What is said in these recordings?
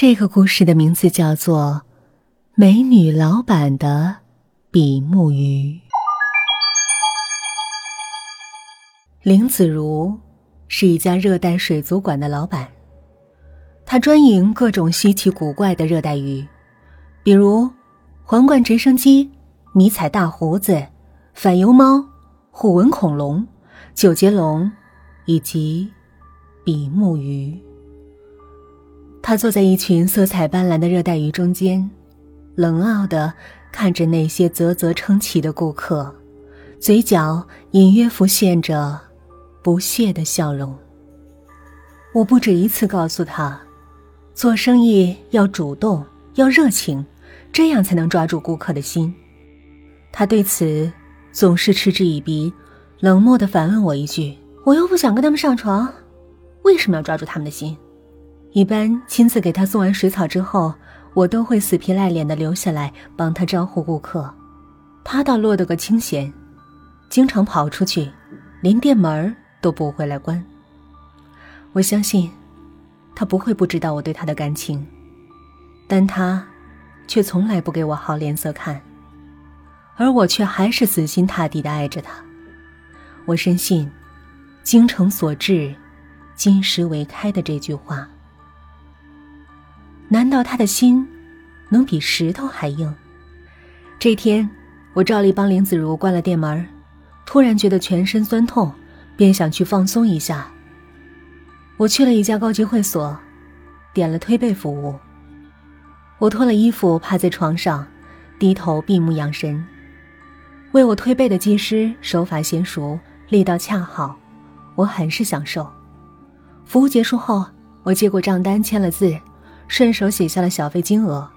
这个故事的名字叫做《美女老板的比目鱼》。林子如是一家热带水族馆的老板，他专营各种稀奇古怪的热带鱼，比如皇冠直升机、迷彩大胡子、反游猫、虎纹恐龙、九节龙以及比目鱼。他坐在一群色彩斑斓的热带鱼中间，冷傲的看着那些啧啧称奇的顾客，嘴角隐约浮现着不屑的笑容。我不止一次告诉他，做生意要主动，要热情，这样才能抓住顾客的心。他对此总是嗤之以鼻，冷漠的反问我一句：“我又不想跟他们上床，为什么要抓住他们的心？”一般亲自给他送完水草之后，我都会死皮赖脸的留下来帮他招呼顾客。他倒落得个清闲，经常跑出去，连店门都不会来关。我相信，他不会不知道我对他的感情，但他却从来不给我好脸色看，而我却还是死心塌地的爱着他。我深信“精诚所至，金石为开”的这句话。难道他的心能比石头还硬？这天，我照例帮林子如关了店门，突然觉得全身酸痛，便想去放松一下。我去了一家高级会所，点了推背服务。我脱了衣服，趴在床上，低头闭目养神。为我推背的技师手法娴熟，力道恰好，我很是享受。服务结束后，我接过账单，签了字。顺手写下了小费金额，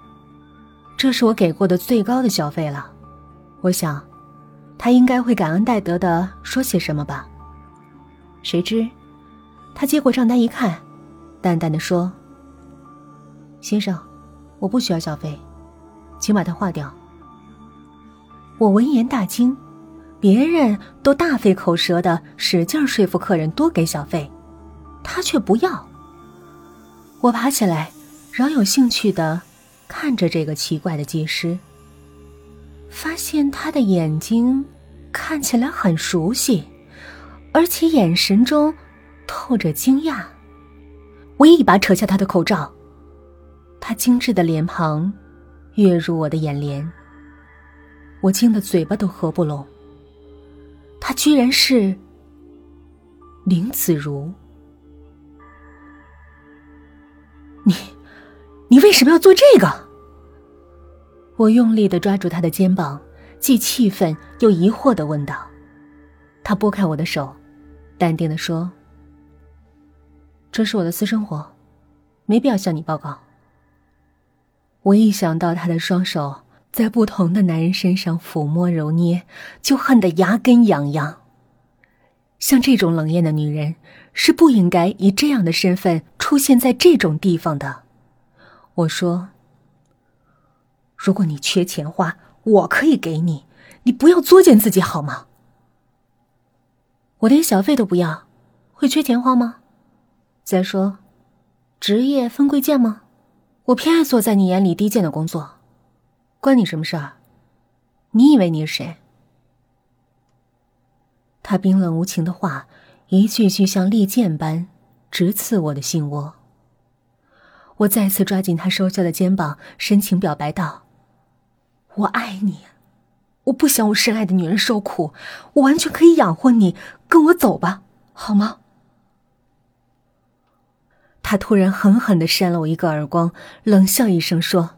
这是我给过的最高的小费了。我想，他应该会感恩戴德的说些什么吧。谁知，他接过账单一看，淡淡的说：“先生，我不需要小费，请把它划掉。”我闻言大惊，别人都大费口舌的使劲说服客人多给小费，他却不要。我爬起来。饶有兴趣的看着这个奇怪的技师，发现他的眼睛看起来很熟悉，而且眼神中透着惊讶。我一把扯下他的口罩，他精致的脸庞跃入我的眼帘，我惊得嘴巴都合不拢。他居然是林子如，你。你为什么要做这个？我用力的抓住他的肩膀，既气愤又疑惑的问道。他拨开我的手，淡定的说：“这是我的私生活，没必要向你报告。”我一想到他的双手在不同的男人身上抚摸揉捏，就恨得牙根痒痒。像这种冷艳的女人，是不应该以这样的身份出现在这种地方的。我说：“如果你缺钱花，我可以给你。你不要作践自己好吗？我连小费都不要，会缺钱花吗？再说，职业分贵贱吗？我偏爱做在你眼里低贱的工作，关你什么事儿？你以为你是谁？”他冰冷无情的话，一句句像利剑般直刺我的心窝。我再次抓紧他瘦小的肩膀，深情表白道：“我爱你，我不想我深爱的女人受苦，我完全可以养活你，跟我走吧，好吗？”他突然狠狠的扇了我一个耳光，冷笑一声说：“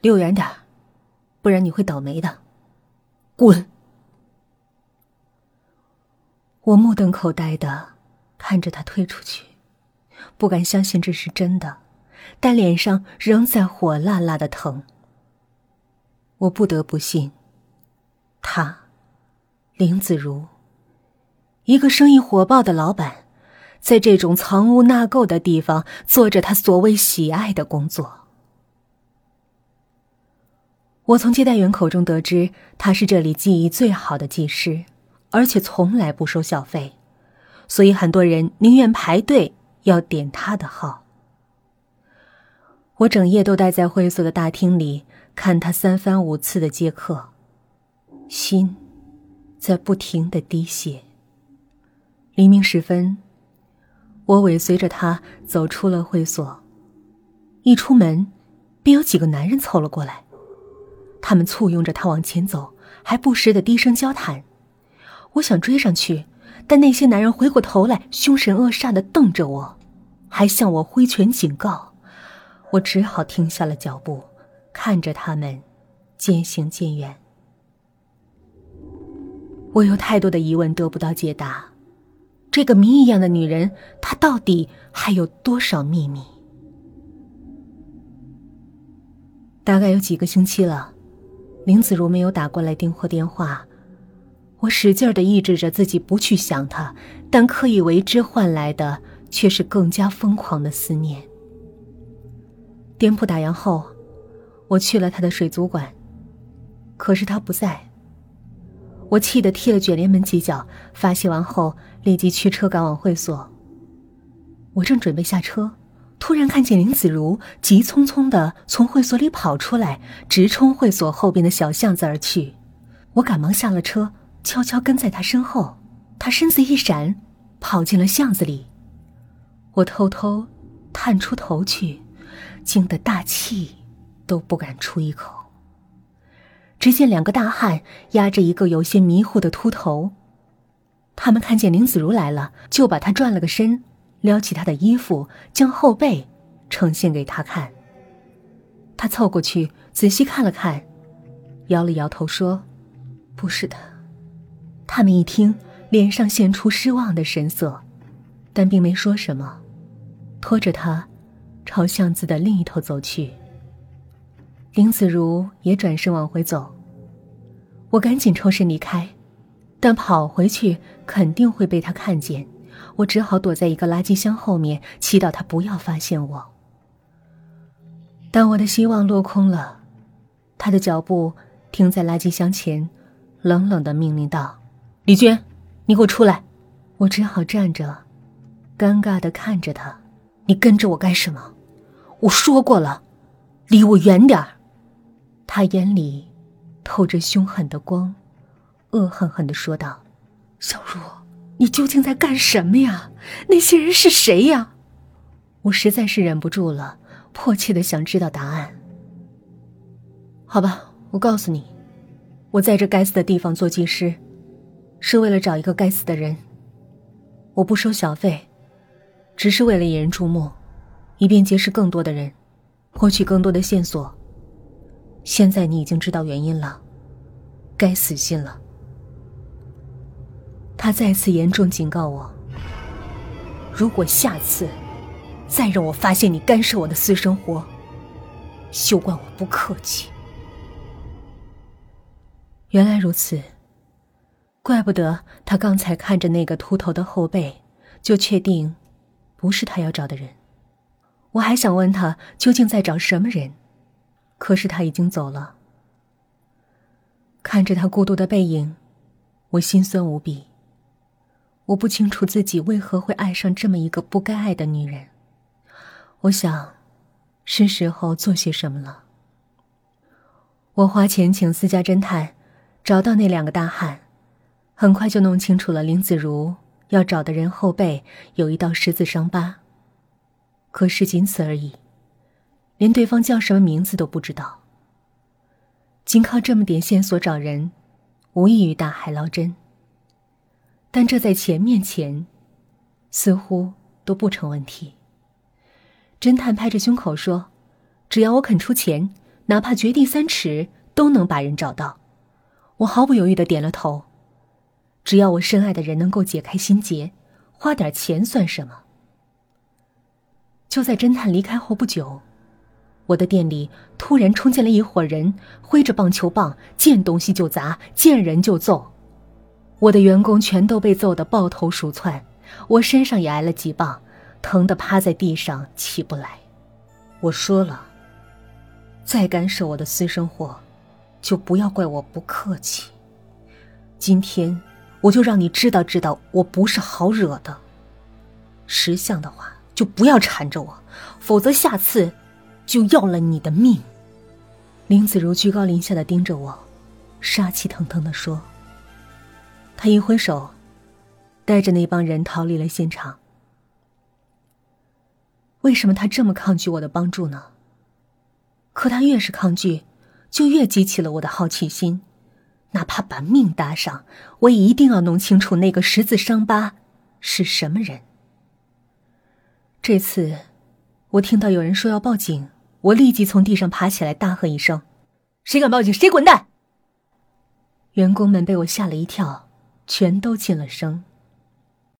离我远点不然你会倒霉的，滚！”我目瞪口呆的看着他退出去。不敢相信这是真的，但脸上仍在火辣辣的疼。我不得不信，他，林子如，一个生意火爆的老板，在这种藏污纳垢的地方做着他所谓喜爱的工作。我从接待员口中得知，他是这里技艺最好的技师，而且从来不收小费，所以很多人宁愿排队。要点他的号。我整夜都待在会所的大厅里，看他三番五次的接客，心在不停的滴血。黎明时分，我尾随着他走出了会所，一出门，便有几个男人凑了过来，他们簇拥着他往前走，还不时的低声交谈。我想追上去，但那些男人回过头来，凶神恶煞的瞪着我，还向我挥拳警告。我只好停下了脚步，看着他们渐行渐远。我有太多的疑问得不到解答。这个谜一样的女人，她到底还有多少秘密？大概有几个星期了，林子如没有打过来订货电话。我使劲的抑制着自己不去想他，但刻意为之换来的却是更加疯狂的思念。店铺打烊后，我去了他的水族馆，可是他不在。我气得踢了卷帘门几脚，发泄完后立即驱车赶往会所。我正准备下车，突然看见林子如急匆匆的从会所里跑出来，直冲会所后边的小巷子而去。我赶忙下了车，悄悄跟在他身后。他身子一闪，跑进了巷子里。我偷偷探出头去。惊得大气都不敢出一口。只见两个大汉压着一个有些迷糊的秃头，他们看见林子如来了，就把他转了个身，撩起他的衣服，将后背呈现给他看。他凑过去仔细看了看，摇了摇头说：“不是的。”他们一听，脸上现出失望的神色，但并没说什么，拖着他。朝巷子的另一头走去。林子如也转身往回走，我赶紧抽身离开，但跑回去肯定会被他看见，我只好躲在一个垃圾箱后面，祈祷他不要发现我。但我的希望落空了，他的脚步停在垃圾箱前，冷冷的命令道：“李娟，你给我出来！”我只好站着，尴尬的看着他。你跟着我干什么？我说过了，离我远点儿。他眼里透着凶狠的光，恶狠狠的说道：“小茹，你究竟在干什么呀？那些人是谁呀？”我实在是忍不住了，迫切的想知道答案。好吧，我告诉你，我在这该死的地方做技师，是为了找一个该死的人。我不收小费。只是为了引人注目，以便结识更多的人，获取更多的线索。现在你已经知道原因了，该死心了。他再次严重警告我：如果下次再让我发现你干涉我的私生活，休怪我不客气。原来如此，怪不得他刚才看着那个秃头的后背，就确定。不是他要找的人，我还想问他究竟在找什么人，可是他已经走了。看着他孤独的背影，我心酸无比。我不清楚自己为何会爱上这么一个不该爱的女人。我想，是时候做些什么了。我花钱请私家侦探，找到那两个大汉，很快就弄清楚了林子如。要找的人后背有一道十字伤疤。可是仅此而已，连对方叫什么名字都不知道。仅靠这么点线索找人，无异于大海捞针。但这在钱面前，似乎都不成问题。侦探拍着胸口说：“只要我肯出钱，哪怕掘地三尺，都能把人找到。”我毫不犹豫的点了头。只要我深爱的人能够解开心结，花点钱算什么？就在侦探离开后不久，我的店里突然冲进来一伙人，挥着棒球棒，见东西就砸，见人就揍。我的员工全都被揍得抱头鼠窜，我身上也挨了几棒，疼得趴在地上起不来。我说了，再干涉我的私生活，就不要怪我不客气。今天。我就让你知道知道，我不是好惹的。识相的话就不要缠着我，否则下次就要了你的命。林子如居高临下的盯着我，杀气腾腾的说。他一挥手，带着那帮人逃离了现场。为什么他这么抗拒我的帮助呢？可他越是抗拒，就越激起了我的好奇心。哪怕把命搭上，我也一定要弄清楚那个十字伤疤是什么人。这次，我听到有人说要报警，我立即从地上爬起来，大喝一声：“谁敢报警，谁滚蛋！”员工们被我吓了一跳，全都噤了声。